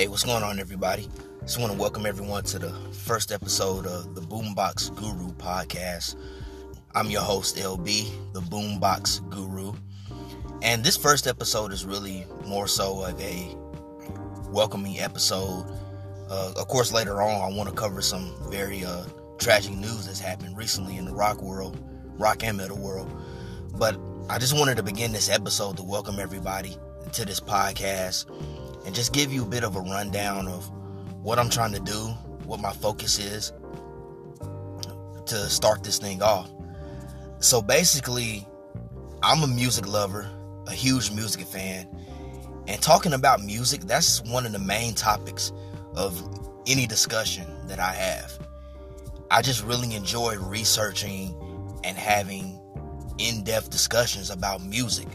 Hey, what's going on, everybody? Just want to welcome everyone to the first episode of the Boombox Guru podcast. I'm your host, LB, the Boombox Guru. And this first episode is really more so of a welcoming episode. Uh, of course, later on, I want to cover some very uh, tragic news that's happened recently in the rock world, rock and metal world. But I just wanted to begin this episode to welcome everybody to this podcast and just give you a bit of a rundown of what I'm trying to do, what my focus is to start this thing off. So basically, I'm a music lover, a huge music fan, and talking about music, that's one of the main topics of any discussion that I have. I just really enjoy researching and having in depth discussions about music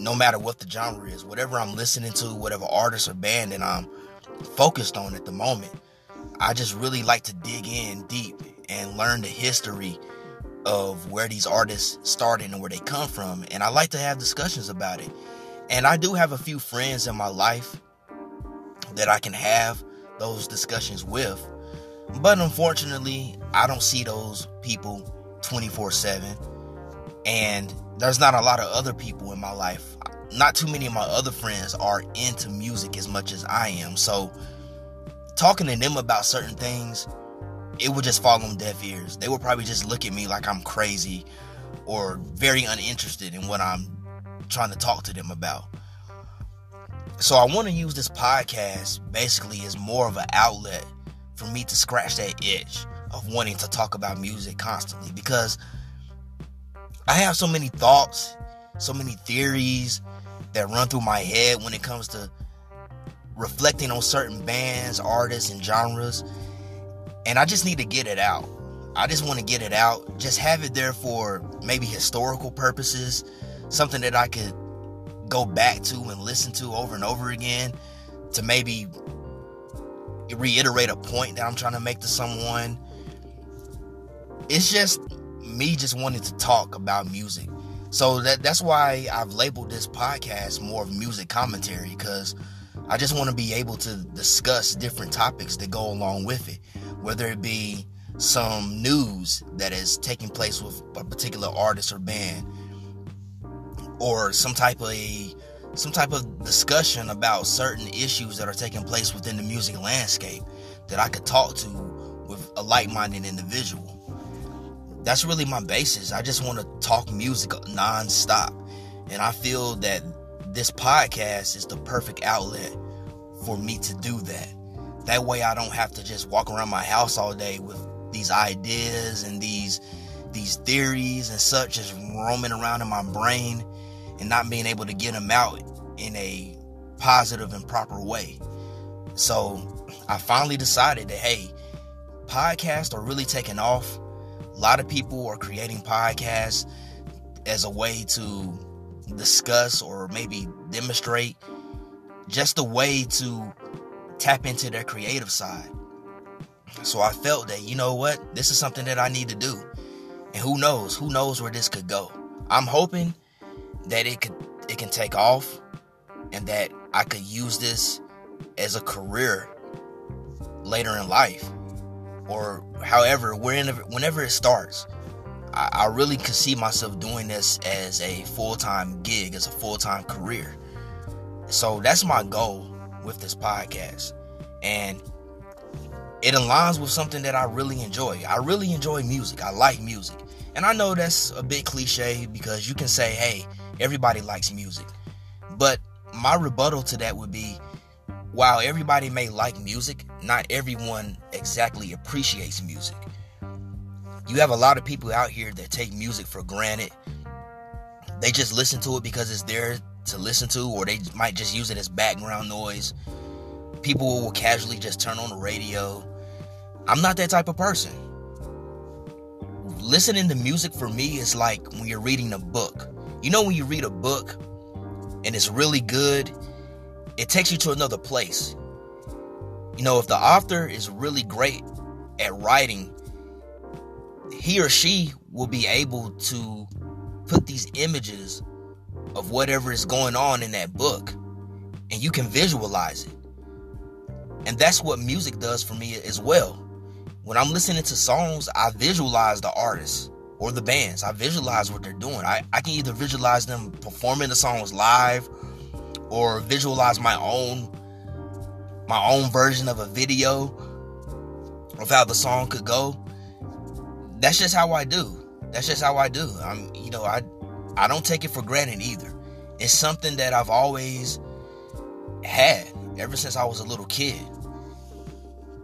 no matter what the genre is, whatever I'm listening to, whatever artist or band that I'm focused on at the moment, I just really like to dig in deep and learn the history of where these artists started and where they come from. And I like to have discussions about it. And I do have a few friends in my life that I can have those discussions with. But unfortunately, I don't see those people 24 7. And there's not a lot of other people in my life. Not too many of my other friends are into music as much as I am. So talking to them about certain things, it would just fall on deaf ears. They would probably just look at me like I'm crazy or very uninterested in what I'm trying to talk to them about. So I want to use this podcast basically as more of an outlet for me to scratch that itch of wanting to talk about music constantly because I have so many thoughts, so many theories that run through my head when it comes to reflecting on certain bands, artists, and genres. And I just need to get it out. I just want to get it out, just have it there for maybe historical purposes, something that I could go back to and listen to over and over again to maybe reiterate a point that I'm trying to make to someone. It's just me just wanting to talk about music. So that that's why I've labeled this podcast more of music commentary because I just want to be able to discuss different topics that go along with it, whether it be some news that is taking place with a particular artist or band, or some type of a, some type of discussion about certain issues that are taking place within the music landscape that I could talk to with a like-minded individual that's really my basis. I just want to talk music nonstop. And I feel that this podcast is the perfect outlet for me to do that. That way I don't have to just walk around my house all day with these ideas and these these theories and such just roaming around in my brain and not being able to get them out in a positive and proper way. So I finally decided that hey, podcasts are really taking off a lot of people are creating podcasts as a way to discuss or maybe demonstrate just a way to tap into their creative side. So I felt that, you know what, this is something that I need to do. And who knows, who knows where this could go. I'm hoping that it could it can take off and that I could use this as a career later in life or however, whenever, it starts, I, I really could see myself doing this as a full time gig, as a full time career. So that's my goal with this podcast. And it aligns with something that I really enjoy. I really enjoy music. I like music. And I know that's a bit cliche because you can say, hey, everybody likes music. But my rebuttal to that would be while everybody may like music, not everyone exactly appreciates music. You have a lot of people out here that take music for granted. They just listen to it because it's there to listen to, or they might just use it as background noise. People will casually just turn on the radio. I'm not that type of person. Listening to music for me is like when you're reading a book. You know, when you read a book and it's really good it takes you to another place. You know, if the author is really great at writing, he or she will be able to put these images of whatever is going on in that book and you can visualize it. And that's what music does for me as well. When I'm listening to songs, I visualize the artists or the bands. I visualize what they're doing. I, I can either visualize them performing the songs live or visualize my own my own version of a video of how the song could go. That's just how I do. That's just how I do. I'm you know, I I don't take it for granted either. It's something that I've always had ever since I was a little kid.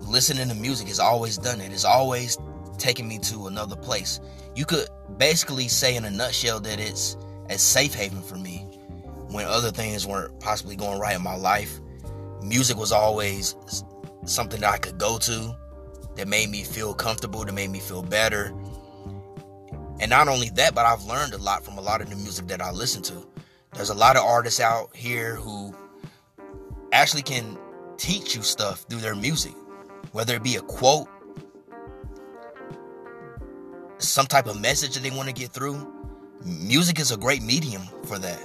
Listening to music has always done it. It's always taken me to another place. You could basically say in a nutshell that it's a safe haven for me when other things weren't possibly going right in my life music was always something that I could go to that made me feel comfortable, that made me feel better. And not only that, but I've learned a lot from a lot of the music that I listen to. There's a lot of artists out here who actually can teach you stuff through their music, whether it be a quote, some type of message that they want to get through. Music is a great medium for that.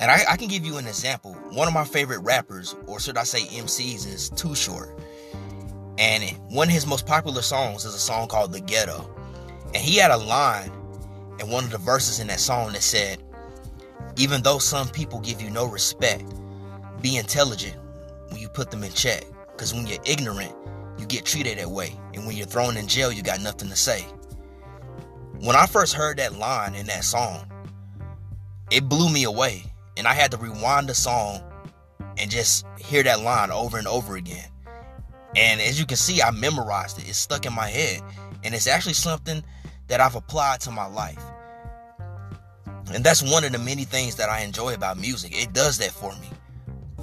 And I, I, can give you an example. One of my favorite rappers, or should I say MCs, is Too Short. And one of his most popular songs is a song called The Ghetto. And he had a line in one of the verses in that song that said, Even though some people give you no respect, be intelligent when you put them in check. Because when you're ignorant, you get treated that way. And when you're thrown in jail, you got nothing to say. When I first heard that line in that song, it blew me away and I had to rewind the song and just hear that line over and over again. And as you can see, I memorized it. It's stuck in my head. And it's actually something that I've applied to my life. And that's one of the many things that I enjoy about music. It does that for me.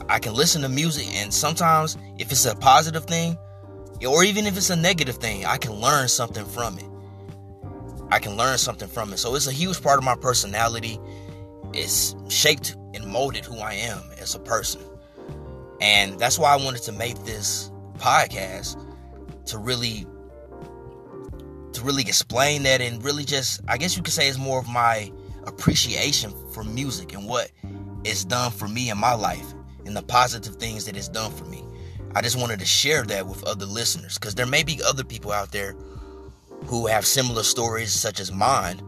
I can listen to music, and sometimes, if it's a positive thing, or even if it's a negative thing, I can learn something from it. I can learn something from it. So it's a huge part of my personality. It's shaped and molded who I am as a person. And that's why I wanted to make this podcast to really to really explain that and really just I guess you could say it's more of my appreciation for music and what it's done for me in my life and the positive things that it's done for me. I just wanted to share that with other listeners because there may be other people out there who have similar stories such as mine.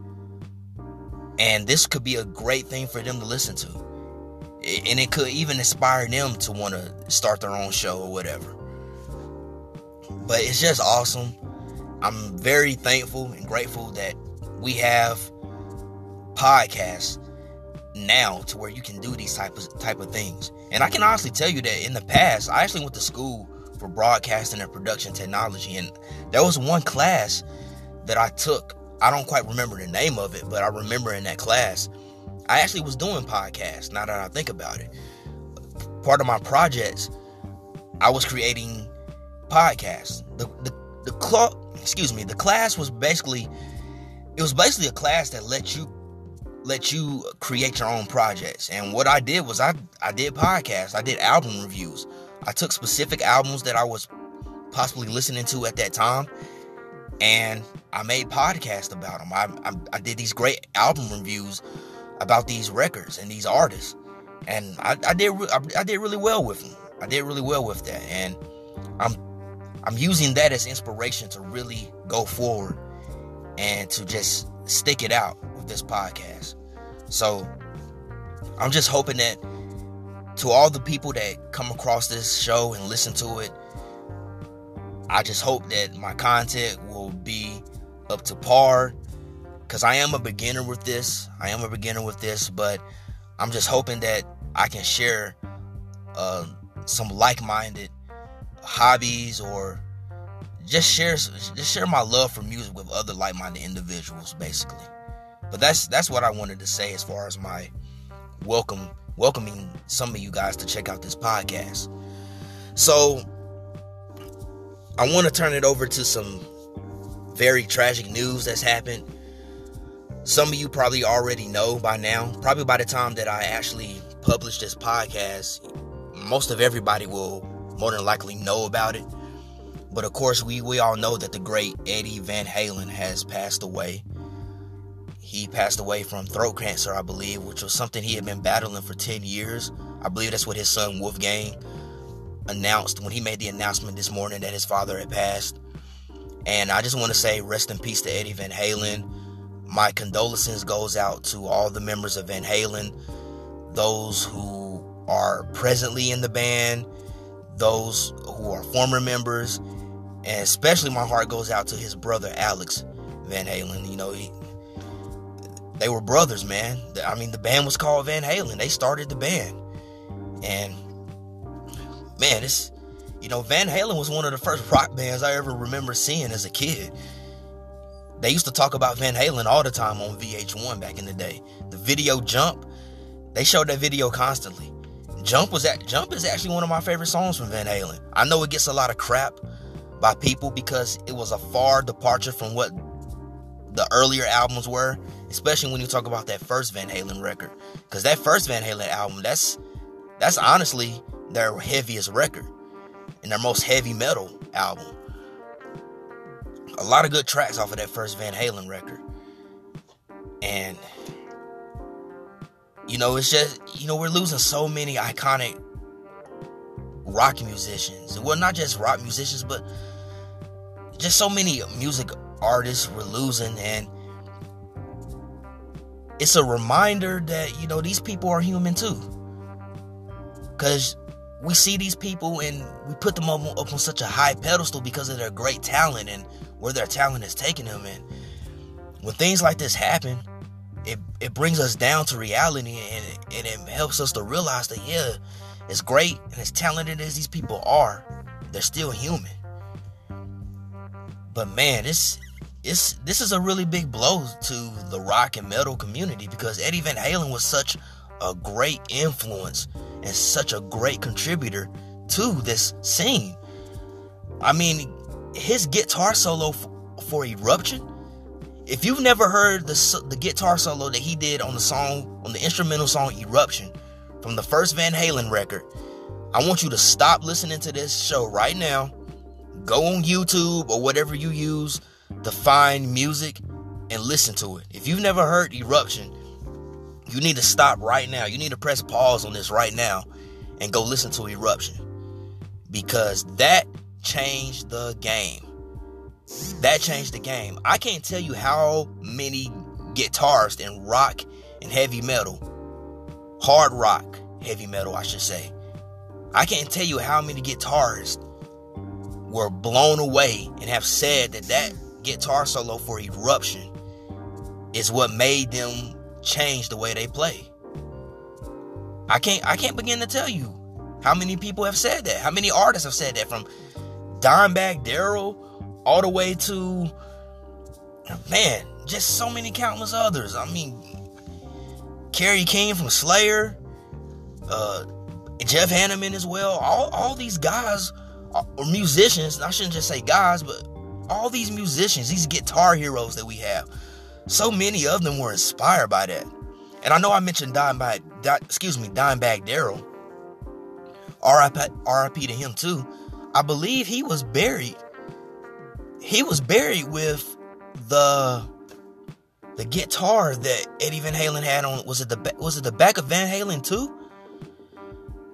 And this could be a great thing for them to listen to and it could even inspire them to want to start their own show or whatever. But it's just awesome. I'm very thankful and grateful that we have podcasts now to where you can do these type of type of things. And I can honestly tell you that in the past, I actually went to school for broadcasting and production technology, and there was one class that I took. I don't quite remember the name of it, but I remember in that class I actually was doing podcasts now that I think about it. Part of my projects, I was creating podcasts. The the the cl- excuse me, the class was basically it was basically a class that let you let you create your own projects. And what I did was I I did podcasts. I did album reviews. I took specific albums that I was possibly listening to at that time and I made podcasts about them. I, I, I did these great album reviews about these records and these artists, and I, I did I, I did really well with them. I did really well with that, and I'm I'm using that as inspiration to really go forward and to just stick it out with this podcast. So I'm just hoping that to all the people that come across this show and listen to it, I just hope that my content will be up to par because I am a beginner with this. I am a beginner with this, but I'm just hoping that I can share uh, some like-minded hobbies or just share just share my love for music with other like-minded individuals, basically. But that's that's what I wanted to say as far as my welcome welcoming some of you guys to check out this podcast. So I want to turn it over to some very tragic news that's happened some of you probably already know by now. Probably by the time that I actually publish this podcast, most of everybody will more than likely know about it. But of course, we, we all know that the great Eddie Van Halen has passed away. He passed away from throat cancer, I believe, which was something he had been battling for 10 years. I believe that's what his son Wolfgang announced when he made the announcement this morning that his father had passed. And I just want to say rest in peace to Eddie Van Halen. My condolences goes out to all the members of Van Halen, those who are presently in the band, those who are former members, and especially my heart goes out to his brother Alex Van Halen. You know, he, they were brothers, man. I mean, the band was called Van Halen. They started the band, and man, it's you know, Van Halen was one of the first rock bands I ever remember seeing as a kid. They used to talk about Van Halen all the time on VH1 back in the day. The video Jump, they showed that video constantly. Jump was at Jump is actually one of my favorite songs from Van Halen. I know it gets a lot of crap by people because it was a far departure from what the earlier albums were, especially when you talk about that first Van Halen record. Cuz that first Van Halen album, that's that's honestly their heaviest record and their most heavy metal album a lot of good tracks off of that first Van Halen record. And you know, it's just you know, we're losing so many iconic rock musicians. Well, not just rock musicians, but just so many music artists we're losing and it's a reminder that you know these people are human too. Cuz we see these people and we put them up, up on such a high pedestal because of their great talent and where their talent is taking them. And when things like this happen, it, it brings us down to reality and it, and it helps us to realize that, yeah, as great and as talented as these people are, they're still human. But man, this it's this is a really big blow to the rock and metal community because Eddie Van Halen was such a great influence and such a great contributor to this scene. I mean, his guitar solo f- for Eruption. If you've never heard the the guitar solo that he did on the song on the instrumental song Eruption from the first Van Halen record, I want you to stop listening to this show right now. Go on YouTube or whatever you use to find music and listen to it. If you've never heard Eruption, you need to stop right now. You need to press pause on this right now and go listen to Eruption because that changed the game. That changed the game. I can't tell you how many guitarists in rock and heavy metal, hard rock, heavy metal, I should say. I can't tell you how many guitarists were blown away and have said that that guitar solo for Eruption is what made them change the way they play. I can't I can't begin to tell you how many people have said that. How many artists have said that from Dimebag Darrell all the way to man, just so many countless others. I mean, Kerry King from Slayer, uh, Jeff Hanneman as well. All all these guys are musicians. I shouldn't just say guys, but all these musicians, these guitar heroes that we have. So many of them were inspired by that. And I know I mentioned Dimebag, excuse me, Dimebag Darrell. R.I.P. to him too. I believe he was buried. He was buried with the the guitar that Eddie Van Halen had on. Was it the was it the back of Van Halen II?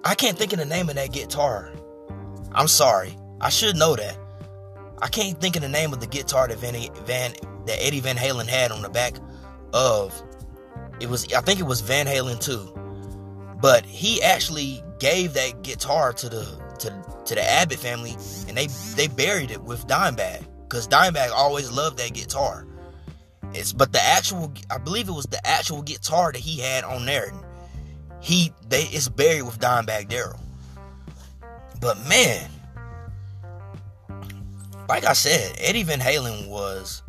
I can't think of the name of that guitar. I'm sorry. I should know that. I can't think of the name of the guitar that Van, Van that Eddie Van Halen had on the back of it was I think it was Van Halen II. But he actually gave that guitar to the to to the Abbott family and they they buried it with Dimebag because Dimebag always loved that guitar. It's but the actual I believe it was the actual guitar that he had on there. He they it's buried with Dimebag Darrell. But man, like I said, Eddie Van Halen was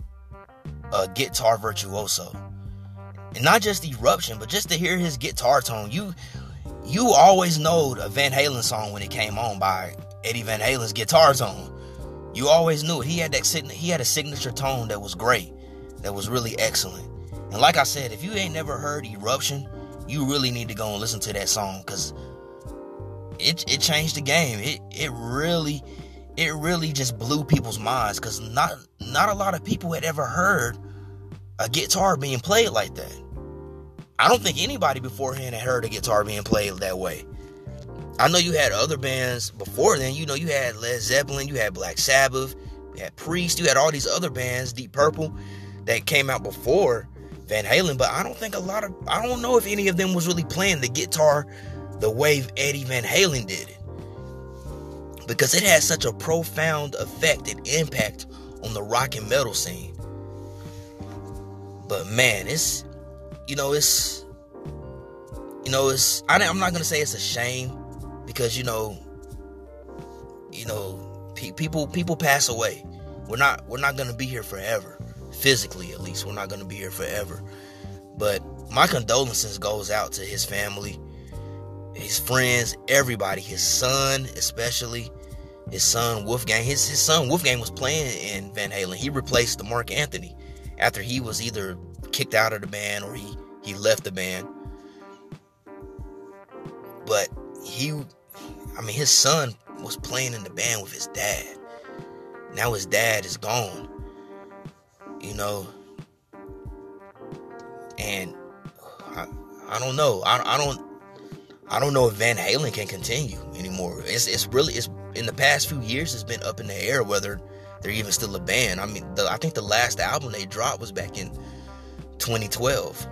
a guitar virtuoso. And not just eruption, but just to hear his guitar tone. You you always know a Van Halen song when it came on by Eddie Van Halen's guitar tone. You always knew it. He had that he had a signature tone that was great, that was really excellent. And like I said, if you ain't never heard Eruption, you really need to go and listen to that song because it it changed the game. It it really it really just blew people's minds because not not a lot of people had ever heard a guitar being played like that. I don't think anybody beforehand had heard a guitar being played that way. I know you had other bands before then. You know, you had Led Zeppelin, you had Black Sabbath, you had Priest, you had all these other bands, Deep Purple, that came out before Van Halen. But I don't think a lot of, I don't know if any of them was really playing the guitar the way Eddie Van Halen did it. Because it had such a profound effect and impact on the rock and metal scene. But man, it's, you know, it's, you know, it's, I, I'm not going to say it's a shame because you know you know pe- people people pass away. We're not we're not to be here forever physically at least. We're not to be here forever. But my condolences goes out to his family his friends everybody his son especially his son wolfgang. His, his son wolfgang was playing in van halen. He replaced the mark anthony after he was either kicked out of the band or he he left the band. But he I mean his son was playing in the band with his dad. Now his dad is gone. You know. And I, I don't know. I, I don't I don't know if Van Halen can continue anymore. It's it's really it's in the past few years it's been up in the air whether they're even still a band. I mean, the, I think the last album they dropped was back in 2012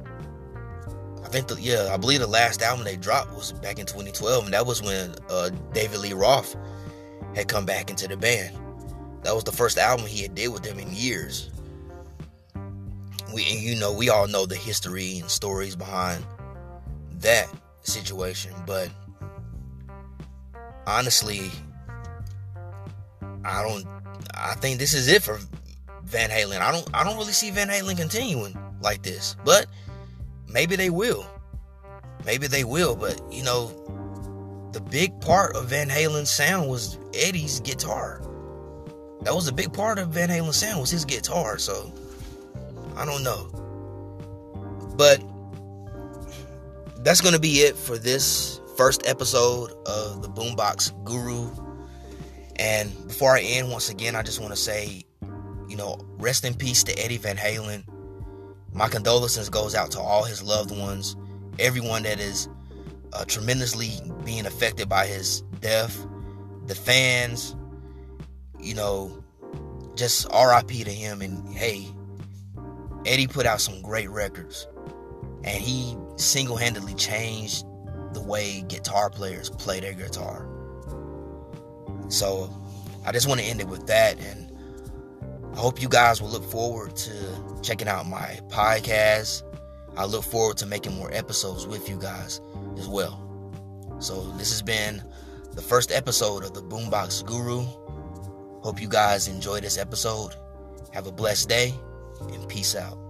think the yeah, I believe the last album they dropped was back in 2012, and that was when uh, David Lee Roth had come back into the band. That was the first album he had did with them in years. We, and you know, we all know the history and stories behind that situation, but honestly, I don't. I think this is it for Van Halen. I don't. I don't really see Van Halen continuing like this, but maybe they will. Maybe they will, but you know, the big part of Van Halen's sound was Eddie's guitar. That was a big part of Van Halen's sound was his guitar, so I don't know. But that's gonna be it for this first episode of the Boombox Guru. And before I end, once again, I just want to say, you know, rest in peace to Eddie Van Halen. My condolences goes out to all his loved ones, everyone that is uh, tremendously being affected by his death, the fans, you know, just RIP to him. And hey, Eddie put out some great records, and he single handedly changed the way guitar players play their guitar. So I just want to end it with that. And I hope you guys will look forward to checking out my podcast. I look forward to making more episodes with you guys as well. So, this has been the first episode of the Boombox Guru. Hope you guys enjoy this episode. Have a blessed day and peace out.